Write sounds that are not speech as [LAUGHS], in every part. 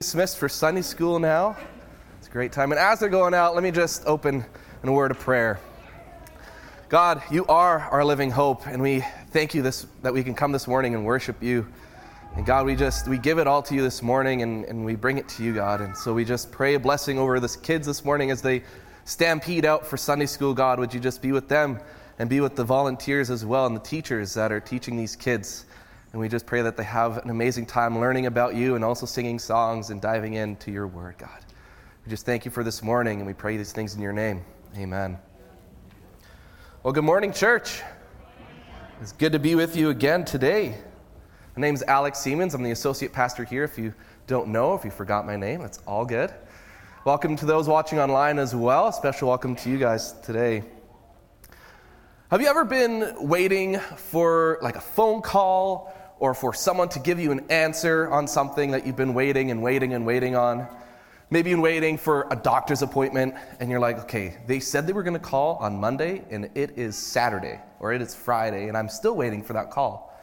dismissed for Sunday school now. It's a great time. And as they're going out, let me just open in a word of prayer. God, you are our living hope, and we thank you this, that we can come this morning and worship you. And God, we just we give it all to you this morning and, and we bring it to you, God. And so we just pray a blessing over the kids this morning as they stampede out for Sunday school, God. Would you just be with them and be with the volunteers as well and the teachers that are teaching these kids. And we just pray that they have an amazing time learning about you and also singing songs and diving into your word, God. We just thank you for this morning and we pray these things in your name. Amen. Well, good morning, church. It's good to be with you again today. My name is Alex Siemens. I'm the associate pastor here. If you don't know, if you forgot my name, that's all good. Welcome to those watching online as well. A special welcome to you guys today. Have you ever been waiting for like a phone call or for someone to give you an answer on something that you've been waiting and waiting and waiting on. Maybe you're waiting for a doctor's appointment and you're like, okay, they said they were going to call on Monday and it is Saturday or it is Friday and I'm still waiting for that call.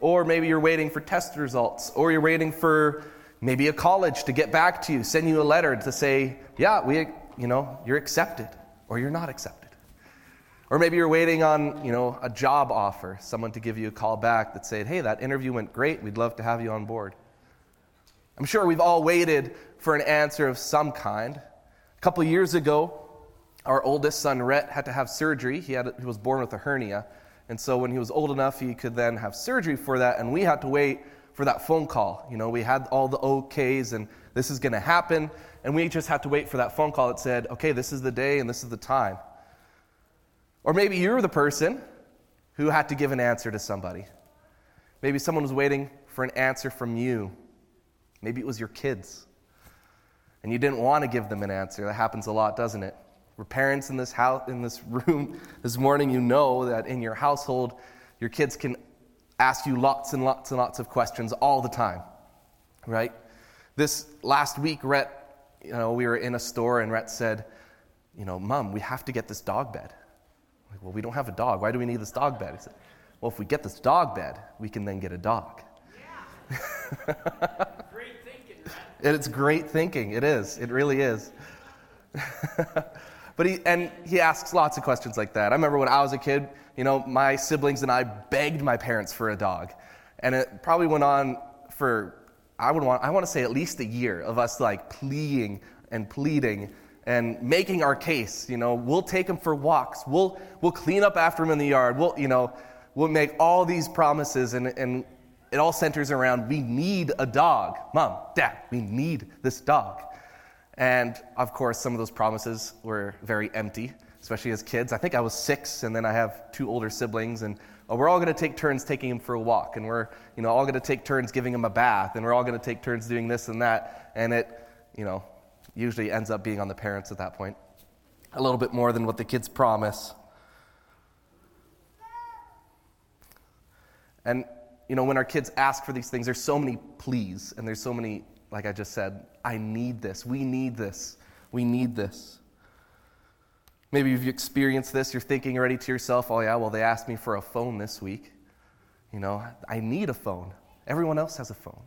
Or maybe you're waiting for test results or you're waiting for maybe a college to get back to you, send you a letter to say, yeah, we, you know, you're accepted or you're not accepted. Or maybe you're waiting on, you know, a job offer, someone to give you a call back that said, "Hey, that interview went great. We'd love to have you on board." I'm sure we've all waited for an answer of some kind. A couple years ago, our oldest son Rhett had to have surgery. He, had, he was born with a hernia. And so when he was old enough, he could then have surgery for that, and we had to wait for that phone call. You know, we had all the OKs, and this is going to happen, and we just had to wait for that phone call that said, okay, this is the day and this is the time. Or maybe you're the person who had to give an answer to somebody. Maybe someone was waiting for an answer from you. Maybe it was your kids. And you didn't want to give them an answer. That happens a lot, doesn't it? We're parents in this house in this [LAUGHS] room this morning, you know that in your household, your kids can ask you lots and lots and lots of questions all the time. Right? This last week, Rhett, you know, we were in a store and Rhett said, you know, Mom, we have to get this dog bed. Like, well, we don't have a dog. Why do we need this dog bed? He said, well, if we get this dog bed, we can then get a dog. Yeah. [LAUGHS] great thinking, And it's great thinking. It is. It really is. [LAUGHS] but he and he asks lots of questions like that. I remember when I was a kid, you know, my siblings and I begged my parents for a dog. And it probably went on for I would want I want to say at least a year of us like pleading and pleading and making our case. You know, we'll take him for walks. We'll, we'll clean up after him in the yard. We'll, you know, we'll make all these promises, and, and it all centers around we need a dog. Mom, dad, we need this dog. And of course, some of those promises were very empty, especially as kids. I think I was six, and then I have two older siblings, and oh, we're all going to take turns taking him for a walk, and we're you know all going to take turns giving him a bath, and we're all going to take turns doing this and that. And it, you know, usually ends up being on the parents at that point. A little bit more than what the kids promise. And, you know, when our kids ask for these things, there's so many pleas, and there's so many, like I just said, I need this. We need this. We need this. Maybe you've experienced this. You're thinking already to yourself, oh, yeah, well, they asked me for a phone this week. You know, I need a phone. Everyone else has a phone.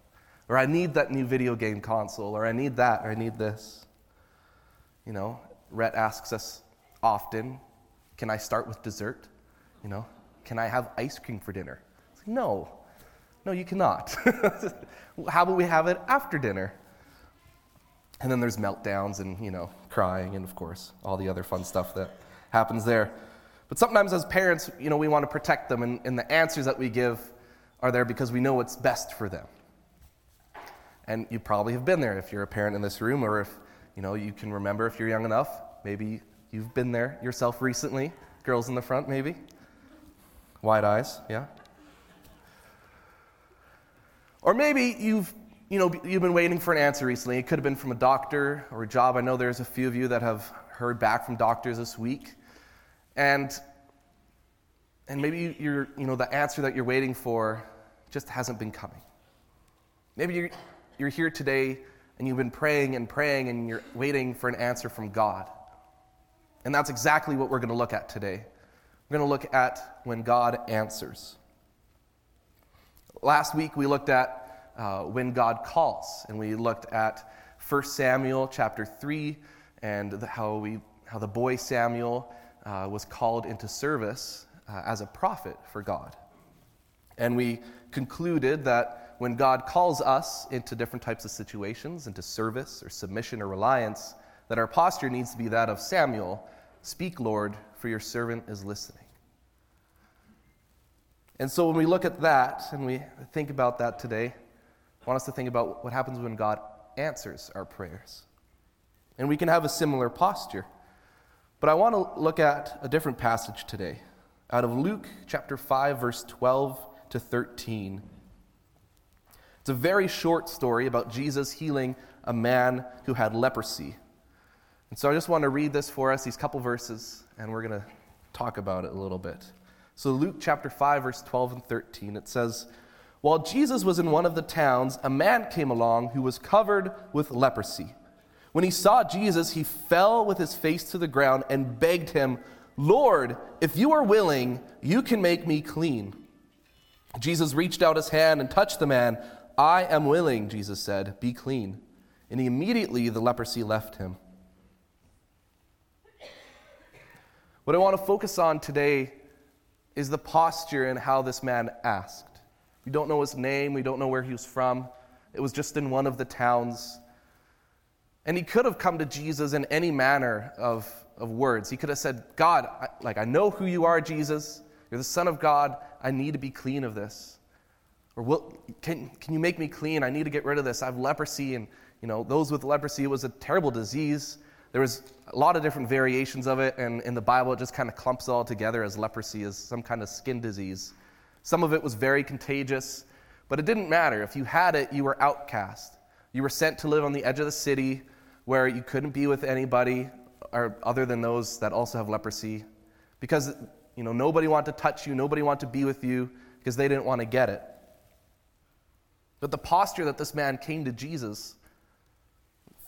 Or I need that new video game console, or I need that, or I need this. You know, Rhett asks us often, can I start with dessert? You know, can I have ice cream for dinner? Like, no, no, you cannot. [LAUGHS] How about we have it after dinner? And then there's meltdowns and, you know, crying and, of course, all the other fun stuff that happens there. But sometimes as parents, you know, we want to protect them, and, and the answers that we give are there because we know what's best for them. And you probably have been there if you're a parent in this room, or if you know you can remember if you're young enough. Maybe you've been there yourself recently. Girls in the front, maybe. Wide eyes, yeah. Or maybe you've you know you've been waiting for an answer recently. It could have been from a doctor or a job. I know there's a few of you that have heard back from doctors this week, and and maybe you're you know the answer that you're waiting for just hasn't been coming. Maybe you're you're here today and you've been praying and praying and you're waiting for an answer from God. And that's exactly what we're going to look at today. We're going to look at when God answers. Last week we looked at uh, when God calls. And we looked at 1 Samuel chapter 3 and the, how, we, how the boy Samuel uh, was called into service uh, as a prophet for God. And we concluded that when God calls us into different types of situations, into service or submission or reliance, that our posture needs to be that of Samuel Speak, Lord, for your servant is listening. And so when we look at that and we think about that today, I want us to think about what happens when God answers our prayers. And we can have a similar posture. But I want to look at a different passage today out of Luke chapter 5, verse 12 to 13. It's a very short story about Jesus healing a man who had leprosy. And so I just want to read this for us, these couple verses, and we're going to talk about it a little bit. So, Luke chapter 5, verse 12 and 13, it says, While Jesus was in one of the towns, a man came along who was covered with leprosy. When he saw Jesus, he fell with his face to the ground and begged him, Lord, if you are willing, you can make me clean. Jesus reached out his hand and touched the man. I am willing, Jesus said, be clean. And immediately the leprosy left him. What I want to focus on today is the posture and how this man asked. We don't know his name, we don't know where he was from. It was just in one of the towns. And he could have come to Jesus in any manner of, of words. He could have said, God, I, like, I know who you are, Jesus. You're the Son of God. I need to be clean of this. Or will, can, can you make me clean? I need to get rid of this. I have leprosy. And, you know, those with leprosy, it was a terrible disease. There was a lot of different variations of it, and in the Bible, it just kind of clumps all together as leprosy, as some kind of skin disease. Some of it was very contagious, but it didn't matter. If you had it, you were outcast. You were sent to live on the edge of the city where you couldn't be with anybody or other than those that also have leprosy because you know nobody wanted to touch you, nobody wanted to be with you because they didn't want to get it. But the posture that this man came to Jesus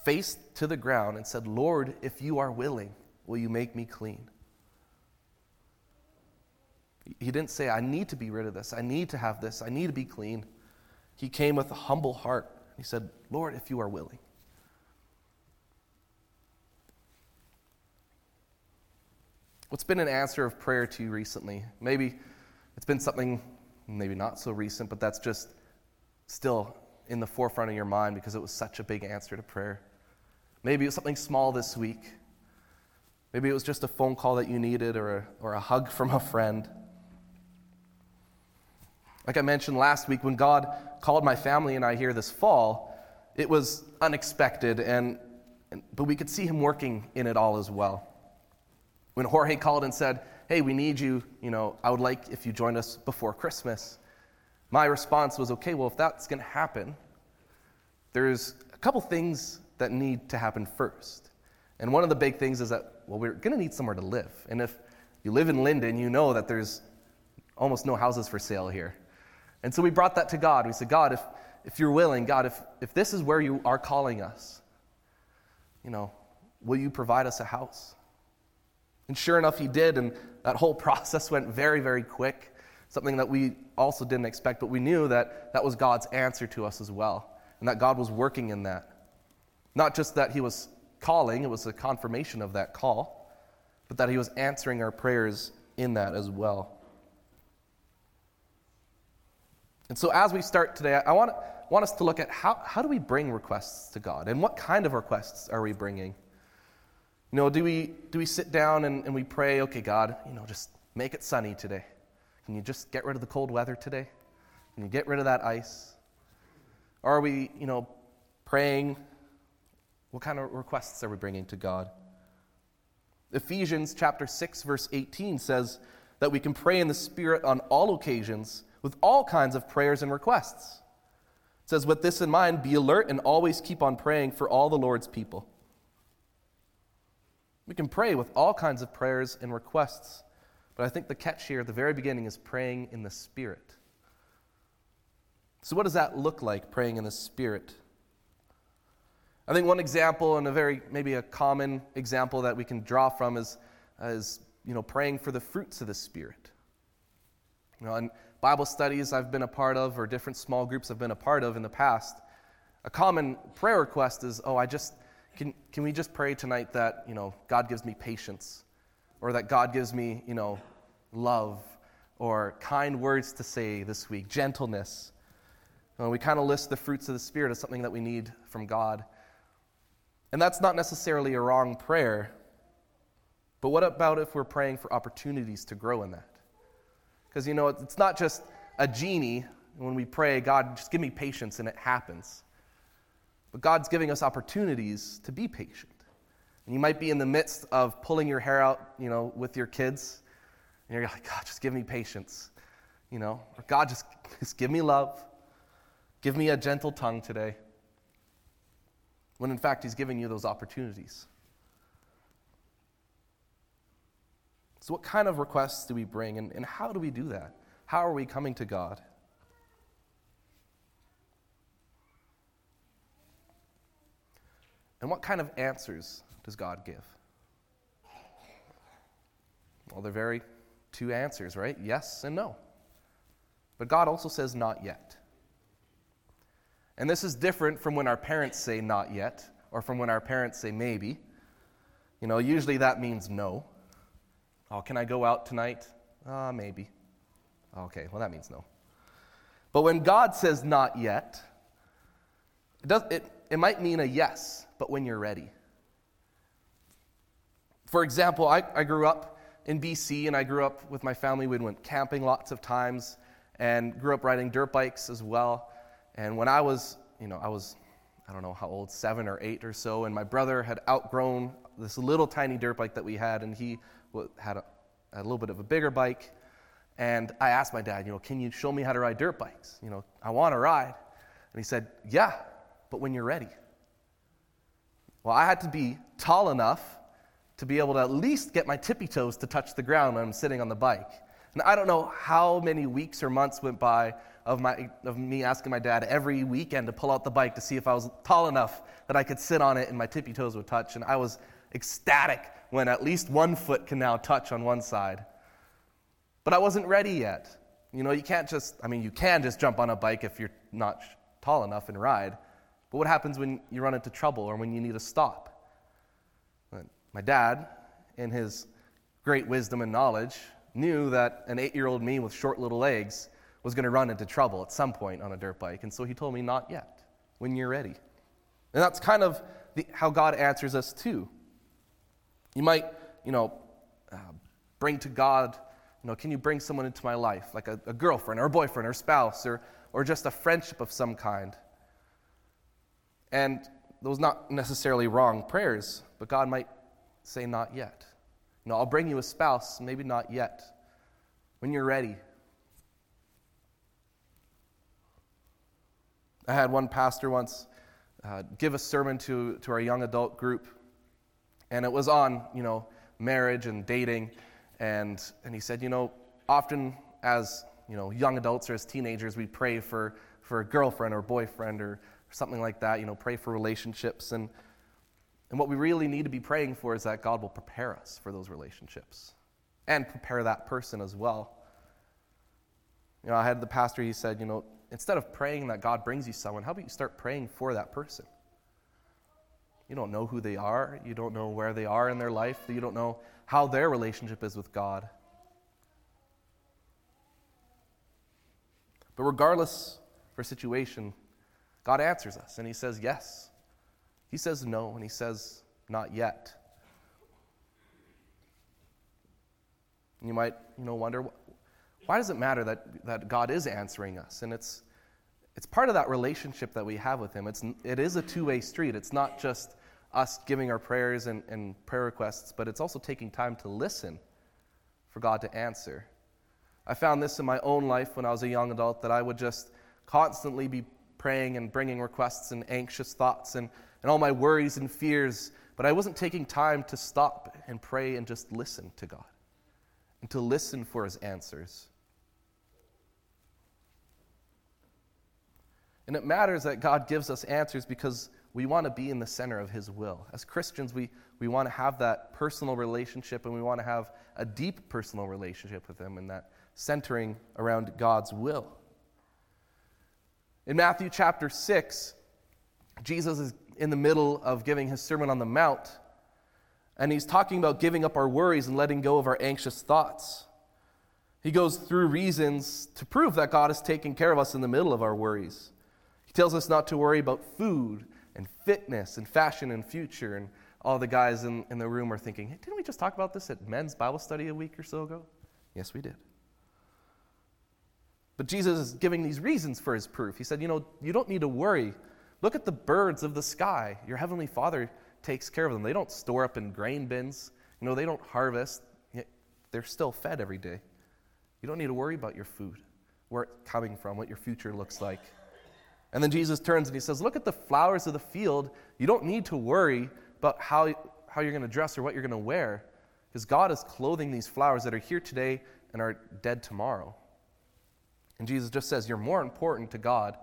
face to the ground and said, Lord, if you are willing, will you make me clean? He didn't say, I need to be rid of this. I need to have this. I need to be clean. He came with a humble heart. He said, Lord, if you are willing. What's been an answer of prayer to you recently? Maybe it's been something, maybe not so recent, but that's just still in the forefront of your mind because it was such a big answer to prayer. Maybe it was something small this week. Maybe it was just a phone call that you needed or a, or a hug from a friend. Like I mentioned last week, when God called my family and I here this fall, it was unexpected, and, and, but we could see Him working in it all as well. When Jorge called and said, Hey, we need you, you know, I would like if you joined us before Christmas, my response was, Okay, well, if that's going to happen, there's a couple things that need to happen first. And one of the big things is that, well, we're going to need somewhere to live. And if you live in Linden, you know that there's almost no houses for sale here. And so we brought that to God. We said, God, if, if you're willing, God, if, if this is where you are calling us, you know, will you provide us a house? And sure enough, he did. And that whole [LAUGHS] process went very, very quick. Something that we also didn't expect, but we knew that that was God's answer to us as well. And that God was working in that. Not just that he was calling, it was a confirmation of that call, but that he was answering our prayers in that as well. And so, as we start today, I want, want us to look at how, how do we bring requests to God? And what kind of requests are we bringing? You know, do we, do we sit down and, and we pray, okay, God, you know, just make it sunny today? Can you just get rid of the cold weather today? Can you get rid of that ice? Are we, you know, praying, what kind of requests are we bringing to God? Ephesians chapter 6 verse 18 says that we can pray in the spirit on all occasions with all kinds of prayers and requests. It says with this in mind be alert and always keep on praying for all the Lord's people. We can pray with all kinds of prayers and requests, but I think the catch here at the very beginning is praying in the spirit. So what does that look like praying in the spirit? I think one example, and a very maybe a common example that we can draw from, is, is you know praying for the fruits of the Spirit. You know, and Bible studies I've been a part of or different small groups I've been a part of in the past, a common prayer request is, oh, I just, can, can we just pray tonight that, you know, God gives me patience or that God gives me, you know, love or kind words to say this week, gentleness. Know, we kind of list the fruits of the Spirit as something that we need from God. And that's not necessarily a wrong prayer, but what about if we're praying for opportunities to grow in that? Because, you know, it's not just a genie when we pray, God, just give me patience, and it happens. But God's giving us opportunities to be patient. And you might be in the midst of pulling your hair out, you know, with your kids, and you're like, God, just give me patience, you know, or God, just, just give me love. Give me a gentle tongue today. When in fact, He's giving you those opportunities. So, what kind of requests do we bring, and, and how do we do that? How are we coming to God? And what kind of answers does God give? Well, they're very two answers, right? Yes and no. But God also says not yet. And this is different from when our parents say not yet or from when our parents say maybe. You know, usually that means no. Oh, can I go out tonight? Uh, maybe. Okay, well, that means no. But when God says not yet, it, does, it, it might mean a yes, but when you're ready. For example, I, I grew up in BC and I grew up with my family. We went camping lots of times and grew up riding dirt bikes as well. And when I was, you know, I was, I don't know how old, seven or eight or so, and my brother had outgrown this little tiny dirt bike that we had, and he had a, a little bit of a bigger bike. And I asked my dad, you know, can you show me how to ride dirt bikes? You know, I want to ride. And he said, yeah, but when you're ready. Well, I had to be tall enough to be able to at least get my tippy toes to touch the ground when I'm sitting on the bike. And I don't know how many weeks or months went by of, my, of me asking my dad every weekend to pull out the bike to see if I was tall enough that I could sit on it and my tippy toes would touch. And I was ecstatic when at least one foot can now touch on one side. But I wasn't ready yet. You know, you can't just, I mean, you can just jump on a bike if you're not tall enough and ride. But what happens when you run into trouble or when you need to stop? My dad, in his great wisdom and knowledge, knew that an eight year old me with short little legs was going to run into trouble at some point on a dirt bike. And so he told me, Not yet, when you're ready. And that's kind of the, how God answers us too. You might, you know, uh, bring to God, you know, can you bring someone into my life, like a, a girlfriend or a boyfriend or a spouse or, or just a friendship of some kind? And those not necessarily wrong prayers, but God might say not yet. No, I'll bring you a spouse, maybe not yet. When you're ready. I had one pastor once uh, give a sermon to, to our young adult group, and it was on, you know, marriage and dating. And, and he said, you know, often as, you know, young adults or as teenagers, we pray for, for a girlfriend or boyfriend or, something like that, you know, pray for relationships. And, and what we really need to be praying for is that God will prepare us for those relationships and prepare that person as well. You know, I had the pastor, he said, you know, instead of praying that God brings you someone, how about you start praying for that person? You don't know who they are, you don't know where they are in their life, you don't know how their relationship is with God. But regardless of our situation, God answers us and He says yes. He says no, and he says not yet. And you might, you know, wonder why does it matter that, that God is answering us? And it's it's part of that relationship that we have with Him. It's it is a two-way street. It's not just us giving our prayers and, and prayer requests, but it's also taking time to listen for God to answer. I found this in my own life when I was a young adult that I would just constantly be praying and bringing requests and anxious thoughts and and all my worries and fears, but I wasn't taking time to stop and pray and just listen to God and to listen for his answers. And it matters that God gives us answers because we want to be in the center of his will. As Christians, we, we want to have that personal relationship and we want to have a deep personal relationship with him and that centering around God's will. In Matthew chapter 6, Jesus is in the middle of giving his Sermon on the Mount, and he's talking about giving up our worries and letting go of our anxious thoughts. He goes through reasons to prove that God is taking care of us in the middle of our worries. He tells us not to worry about food and fitness and fashion and future. And all the guys in, in the room are thinking, hey, didn't we just talk about this at men's Bible study a week or so ago? Yes, we did. But Jesus is giving these reasons for his proof. He said, You know, you don't need to worry. Look at the birds of the sky. Your heavenly Father takes care of them. They don't store up in grain bins, you know, they don't harvest. They're still fed every day. You don't need to worry about your food, where it's coming from, what your future looks like. And then Jesus turns and he says, Look at the flowers of the field. You don't need to worry about how, how you're going to dress or what you're going to wear, because God is clothing these flowers that are here today and are dead tomorrow. And Jesus just says, You're more important to God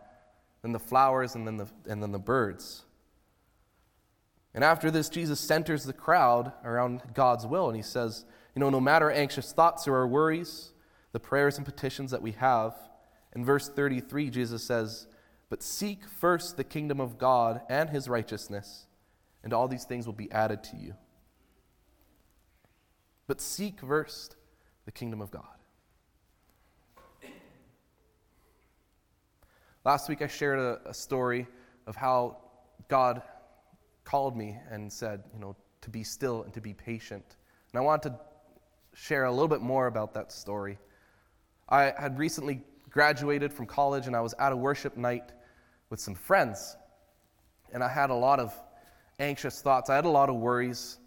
than the flowers and then the, and then the birds. And after this, Jesus centers the crowd around God's will, and he says, You know, no matter anxious thoughts or our worries, the prayers and petitions that we have. In verse 33, Jesus says, But seek first the kingdom of God and his righteousness, and all these things will be added to you. But seek first the kingdom of God. Last week, I shared a, a story of how God called me and said, you know, to be still and to be patient. And I want to share a little bit more about that story. I had recently graduated from college and I was at a worship night with some friends. And I had a lot of anxious thoughts. I had a lot of worries.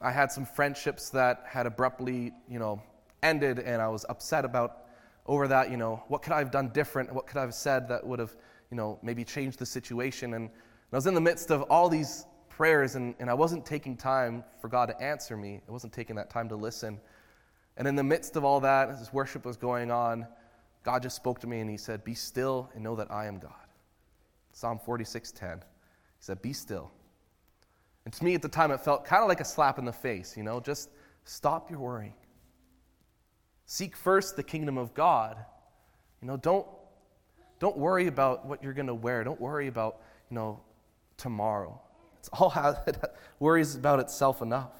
I had some friendships that had abruptly, you know, ended and I was upset about over that, you know, what could I have done different? What could I have said that would have, you know, maybe changed the situation? And I was in the midst of all these prayers and, and I wasn't taking time for God to answer me. I wasn't taking that time to listen. And in the midst of all that, as worship was going on, God just spoke to me and he said, Be still and know that I am God. Psalm 46:10. He said, Be still. And to me at the time it felt kind of like a slap in the face, you know, just stop your worrying. Seek first the kingdom of God. You know, don't don't worry about what you're going to wear. Don't worry about, you know, tomorrow. It's all how [LAUGHS] it worries about itself enough.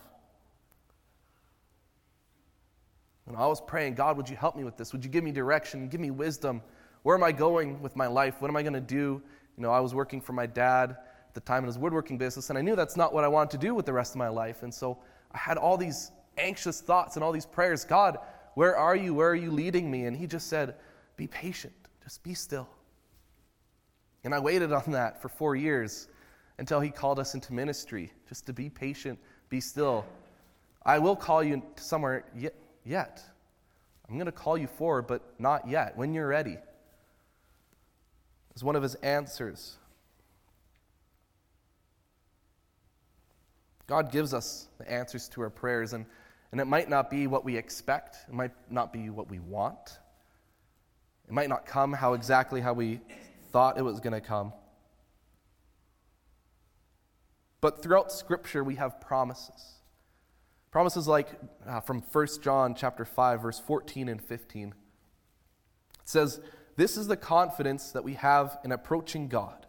And I was praying, God, would you help me with this? Would you give me direction? Give me wisdom. Where am I going with my life? What am I going to do? You know, I was working for my dad at the time in his woodworking business, and I knew that's not what I wanted to do with the rest of my life. And so I had all these anxious thoughts and all these prayers God, where are you? Where are you leading me? And he just said, Be patient, just be still. And I waited on that for four years until he called us into ministry, just to be patient, be still. I will call you somewhere yet. I'm going to call you forward, but not yet, when you're ready. Is one of his answers. God gives us the answers to our prayers, and, and it might not be what we expect, it might not be what we want. It might not come how exactly how we thought it was going to come. But throughout Scripture, we have promises. Promises like uh, from 1 John chapter 5 verse 14 and 15. It says, "This is the confidence that we have in approaching God,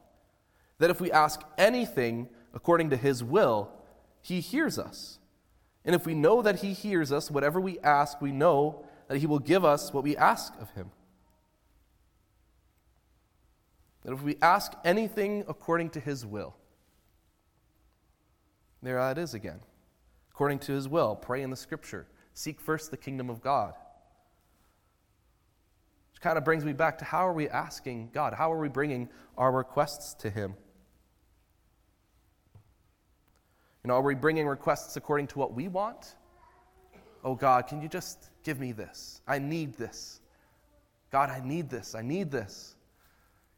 that if we ask anything according to his will, he hears us. And if we know that he hears us, whatever we ask, we know that he will give us what we ask of him." That if we ask anything according to his will, there it is again according to his will. Pray in the scripture. Seek first the kingdom of God. Which kind of brings me back to how are we asking God? How are we bringing our requests to him? You know, are we bringing requests according to what we want? Oh God, can you just give me this? I need this. God, I need this. I need this.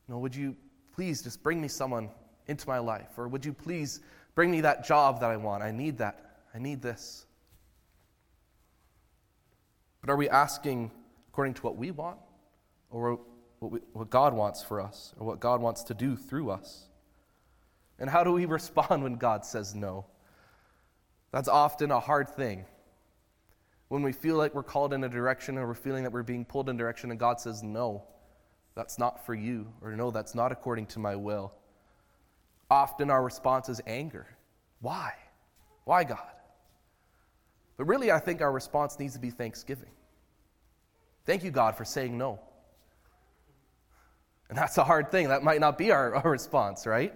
You know, would you please just bring me someone into my life? Or would you please bring me that job that I want? I need that. I need this. But are we asking according to what we want or what, we, what God wants for us or what God wants to do through us? And how do we [LAUGHS] respond when God says no? That's often a hard thing. when we feel like we're called in a direction or we're feeling that we're being pulled in a direction and God says, no, that's not for you, or no, that's not according to my will. Often our response is anger. Why? Why, God? But really, I think our response needs to be thanksgiving. Thank you, God, for saying no. And that's a hard thing. That might not be our, our response, right?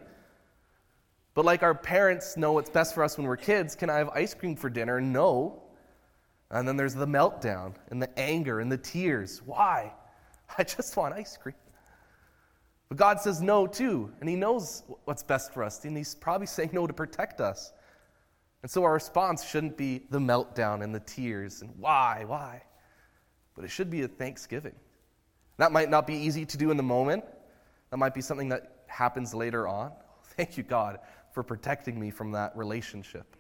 But like our parents know what's best for us when we're kids, can I have ice cream for dinner? No. And then there's the meltdown and the anger and the tears. Why? [LAUGHS] I just want ice cream. But God says no too, and He knows what's best for us, and He's probably [LAUGHS] saying no to protect us. And so our response shouldn't be the meltdown and the tears and why, why, but it should be a thanksgiving. That might not be easy to do in the moment, that might be something that happens later on. [LAUGHS] Thank you, God, for protecting me from that relationship.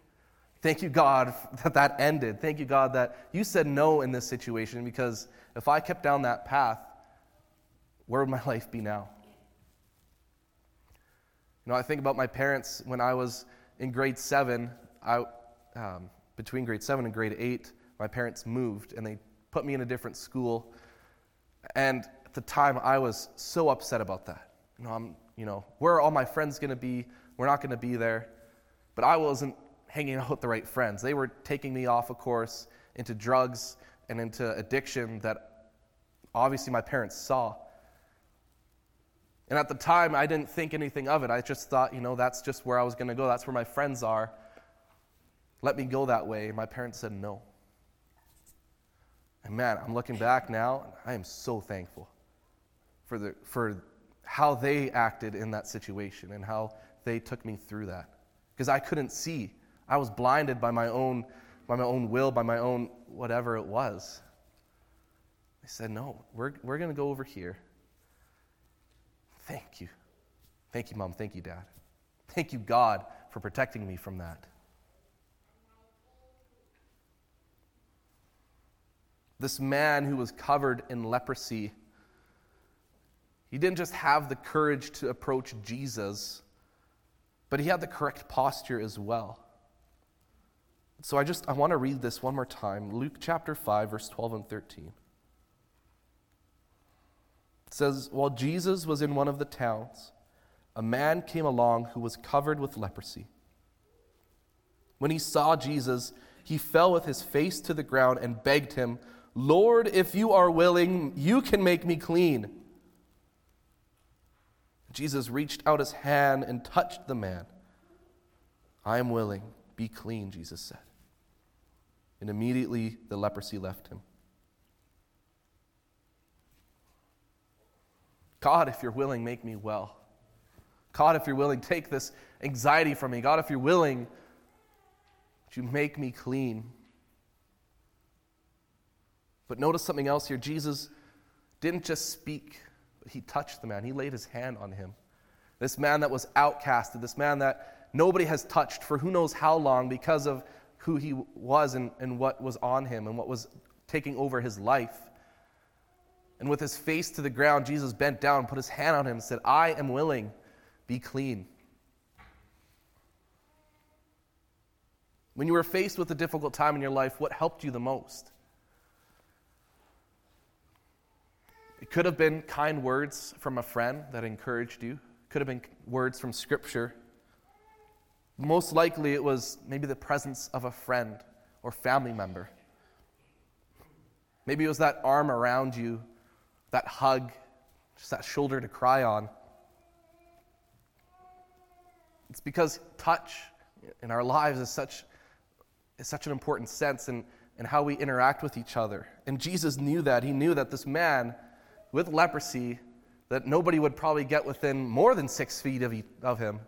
Thank you, God, [LAUGHS] that that ended. Thank you, God, that you said no in this situation because if I kept down that path, where would my [LAUGHS] life be now? You know, I think about my parents when I was in grade seven. I, um, between grade seven and grade eight, my parents moved and they put me in a different school. And at the time, I was so upset about that. You know, I'm, you know, where are all my friends going to be? We're not going to be there. But I wasn't hanging [LAUGHS] out with the right friends. They were taking me off a course into drugs and into addiction that obviously my parents saw. And at the time, I didn't think anything of it. I just thought, you know, that's just where I was going to go. That's where my friends are. Let me go that way. My parents said no. And man, I'm looking back now, I am so thankful for, the, for how they acted in that situation and how they took me through that. Because I couldn't see. I was blinded by my own, by my own will, by my own whatever it was. They said, no, we're, we're going to go over here. Thank you. Thank you, Mom. Thank you, Dad. Thank you, God, for protecting me from that. This man who was covered in leprosy, he didn't just have the courage to approach Jesus, but he had the correct posture as well. So I just I want to read this one more time. Luke chapter 5 verse 12 and 13 It says, While Jesus was in one of the towns, a man came along who was covered with leprosy. When he saw Jesus, he fell with his face to the ground and begged him, Lord, if you are willing, you can make me clean. Jesus reached out his hand and touched the man. I am willing, be clean, Jesus said. And immediately the leprosy left him. God, if you're willing, make me well. God, if you're willing, take this anxiety from me. God, if you're willing, you make me clean? But notice something else here. Jesus didn't just speak, but he touched the man. He laid his hand on him. This man that was outcasted, this man that nobody has touched for who knows how long because of who he was and, and what was on him and what was taking over his life. And with his face to the ground, Jesus bent down, put his hand on him, and said, I am willing, be clean. When you were faced with a difficult time in your life, what helped you the most? It could have been kind words from a friend that encouraged you, it could have been words from Scripture. Most likely, it was maybe the presence of a friend or family member. Maybe it was that arm around you that hug, just that shoulder to cry on. It's because touch in our lives is such, is such an important sense in, in how we interact with each other. And Jesus knew that. He knew that this man with leprosy, that nobody would probably get within more than six feet of, he, of him.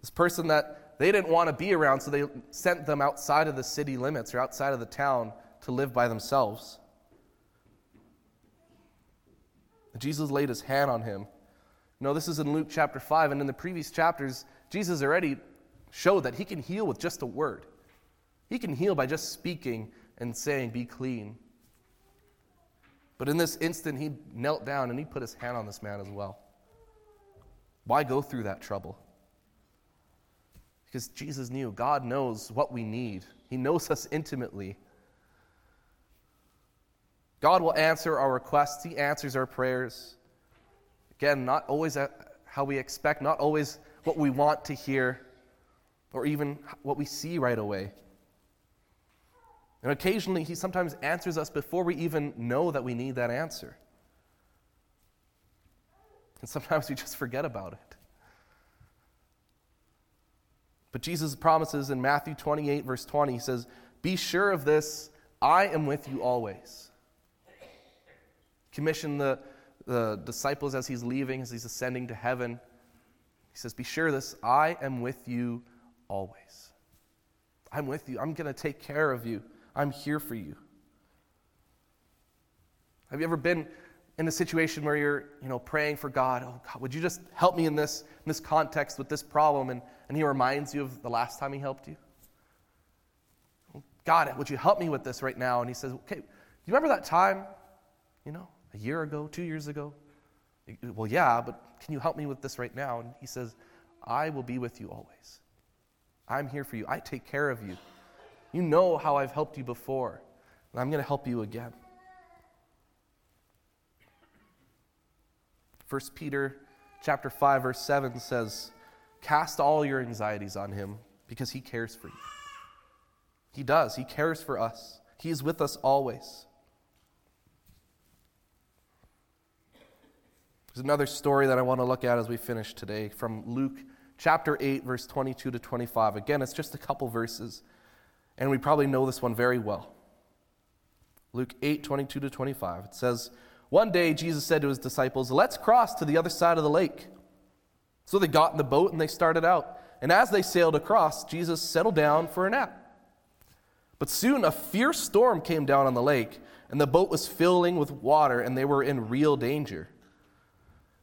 This person that they didn't want to be around, so they sent them outside of the city limits or outside of the town to live by themselves. Jesus laid his hand on him. Know, this is in Luke chapter 5, and in the previous chapters, Jesus already showed that he can heal with just a word. He can heal by just speaking and saying, Be clean. But in this instant, he knelt down and he put his hand on this man as well. Why go through that trouble? Because Jesus knew, God knows what we need, He knows us intimately. God will answer our requests, He answers our prayers. Again, not always how we expect, not always what we want to hear, or even what we see right away. And occasionally, He sometimes answers us before we even know that we need that answer. And sometimes we just forget about it. But Jesus promises in Matthew 28, verse 20, He says, Be sure of this, I am with you always. Commission the, the disciples as He's leaving, as He's ascending to heaven. He says, Be sure of this, I am with you always. I'm with you. I'm going to take care of you. I'm here for you. Have you ever been in a situation where you're, you know, praying for God, oh God, would you just help me in this, in this context with this problem? And, and he reminds you of the last time he helped you. God, would you help me with this right now? And he says, okay, do you remember that time, you know, a year ago, two years ago? Well, yeah, but can you help me with this right now? And he says, I will be with you always. I'm here for you. I take care of you. You know how I've helped you before, and I'm going to help you again. 1 Peter chapter 5 verse 7 says, "Cast all your anxieties on him because he cares for you." He does. He cares for us. He is with us always. There's another story that I want to look at as we finish today from Luke chapter 8 verse 22 to 25. Again, it's just a couple verses, and we probably know this one very well. Luke 8 22 to 25. It says, one day, Jesus said to his disciples, Let's cross to the other side of the lake. So they got in the boat and they started out. And as they sailed across, Jesus settled down for a nap. But soon a fierce storm came down on the lake, and the boat was filling with water, and they were in real danger.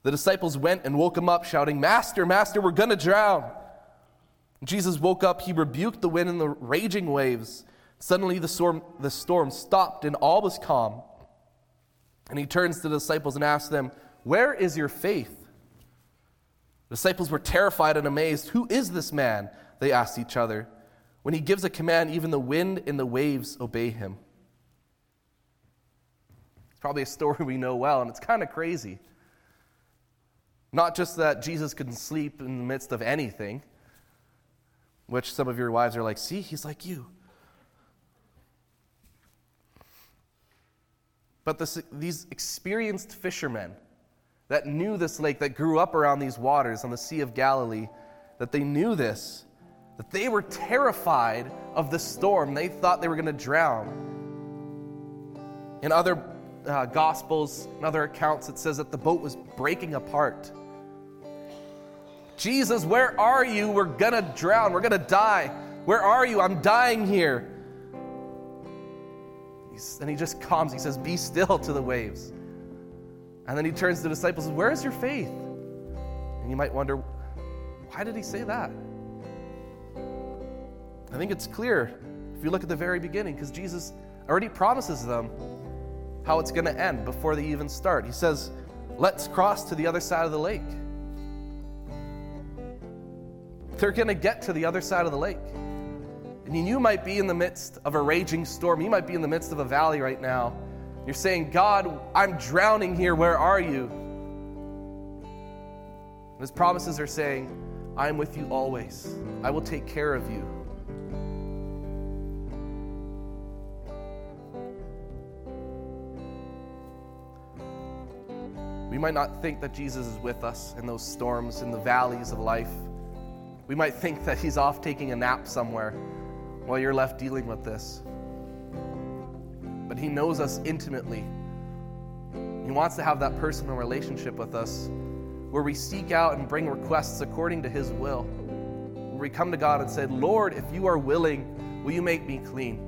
The disciples went and woke him up, shouting, Master, Master, we're going to drown. Jesus woke up, he rebuked the wind and the raging waves. Suddenly the storm, the storm stopped, and all was calm. And he turns to the disciples and asks them, Where is your faith? The disciples were terrified and amazed. Who is this man? They asked each other. When he gives a command, even the wind and the waves obey him. It's probably a story we know well, and it's kind of crazy. Not just that Jesus can sleep in the midst of anything, which some of your wives are like, see, he's like you. But this, these experienced fishermen that knew this lake, that grew up around these waters on the Sea of Galilee, that they knew this, that they were terrified of the storm. They thought they were going to drown. In other uh, gospels and other accounts, it says that the boat was breaking apart. Jesus, where are you? We're to drown. We're to die. Where are you? I'm dying here. He's, and he just calms. He says, Be still to the waves. And then he turns to the disciples and says, Where is your faith? And you might wonder, why did he say that? I think it's clear if you look at the very beginning, because Jesus already promises them how it's going to end before they even start. He says, Let's cross to the other side of the lake. They're going to get to the other side of the lake. And you might be in the midst of a raging storm. You might be in the midst of a valley right now. You're saying, God, I'm drowning here. Where are you? And his promises are saying, I am with you always. I will take care of you. We might not think that Jesus is with us in those storms, in the valleys of life. We might think that he's off taking a nap somewhere while you're left dealing with this. But He knows us intimately. He wants to have that personal relationship with us where we seek out and bring requests according to His will. Where we come to God and say, Lord, if you are willing, will you make me clean?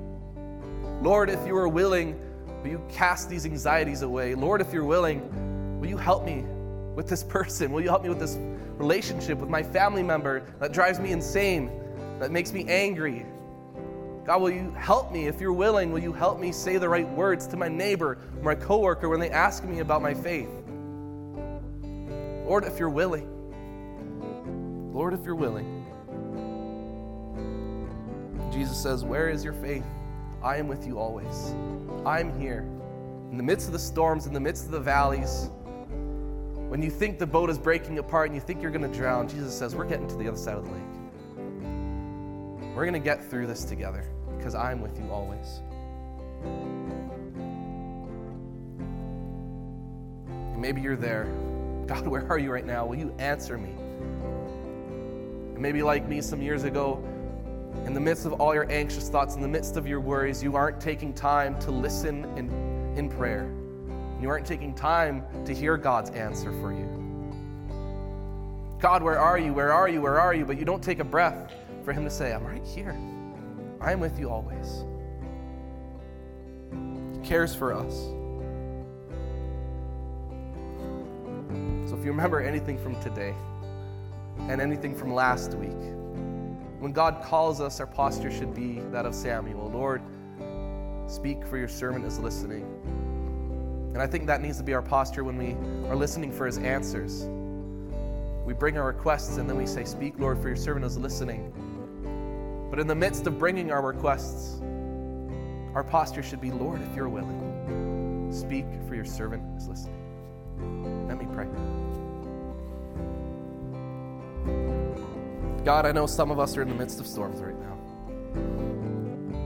Lord, if you are willing, will you cast these anxieties away? Lord, if you're willing, will you help me with this person? Will you help me with this relationship with my family member that drives me insane, that makes me angry, God, will you help me? If you're willing, will you help me say the right words to my neighbor, my coworker when they ask me about my faith? Lord, if you're willing. Lord, if you're willing. Jesus says, Where is your faith? I am with you always. I'm here. in the midst of the storms, in the midst of the valleys, when you think the boat is breaking apart and you think you're going to drown, Jesus says, We're getting to the other side of the lake. We're going to get through this together because I'm with you always. And maybe you're there. God, where are you right now? Will you answer me? And maybe, like me some years ago, in the midst of all your anxious thoughts, in the midst of your worries, you aren't taking time to listen in, in prayer. You aren't taking time to hear God's answer for you. God, where are you? Where are you? Where are you? But you don't take a breath for Him to say, I'm right here. I am with you always. He cares for us. So if you remember anything from today and anything from last week, when God calls us, our posture should be that of Samuel. Lord, speak for your servant is listening. And I think that needs to be our posture when we are listening for his answers. We bring our requests and then we say, Speak, Lord, for your servant is listening. But in the midst of bringing our requests, our posture should be, Lord, if you're willing, speak, for your servant is listening. Let me pray. God, I know some of us are in the midst of storms right now.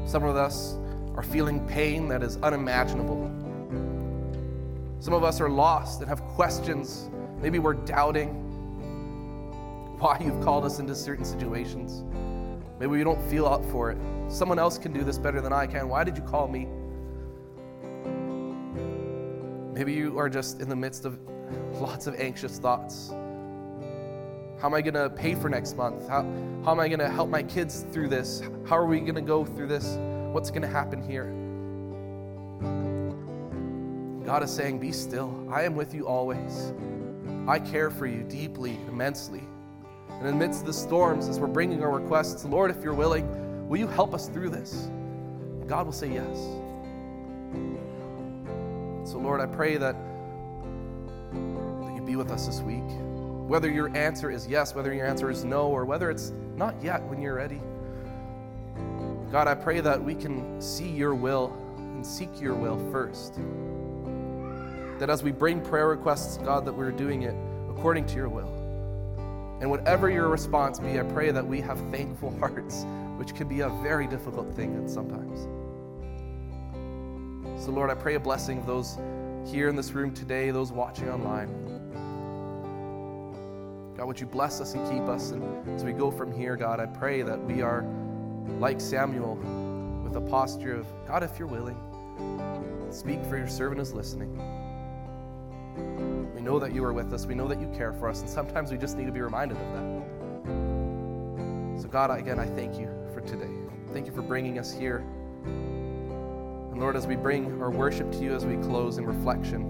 Some of us are feeling pain that is unimaginable. Some of us are lost and have questions. Maybe we're doubting why you've called us into certain situations. Maybe we don't feel up for it. Someone else can do this better than I can. Why did you call me? Maybe you are just in the midst of lots of anxious thoughts. How am I going to pay for next month? How, how am I going to help my kids through this? How are we going to go through this? What's going to happen here? God is saying, Be still. I am with you always. I care for you deeply, immensely. And amidst the storms, as we're bringing our requests, Lord, if you're willing, will you help us through this? And God will say yes. So, Lord, I pray that, that you be with us this week. Whether your answer is yes, whether your answer is no, or whether it's not yet when you're ready. God, I pray that we can see your will and seek your will first. That as we bring prayer requests, God, that we're doing it according to your will. And whatever your response be, I pray that we have thankful [LAUGHS] hearts, which can be a very difficult thing sometimes. So, Lord, I pray a blessing of those here in this room today, those watching online. God, would you bless us and keep us? And as we go from here, God, I pray that we are like Samuel with a posture of, God, if you're willing, speak for your servant is listening. We know that you are with us. We know that you care for us. And sometimes we just need to be reminded of that. So, God, again, I thank you for today. Thank you for bringing us here. And Lord, as we bring our worship to you as we close in reflection,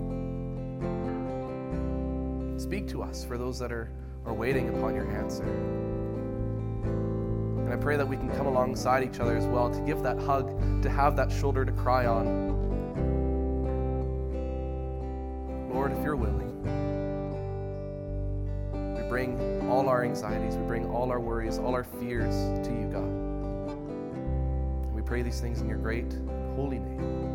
speak to us for those that are, are waiting upon your answer. And I pray that we can come alongside each other as well to give that hug, to have that shoulder to cry on. Lord, if you're willing, our anxieties, we bring all our worries, all our fears to you, God. And we pray these things in your great, holy name.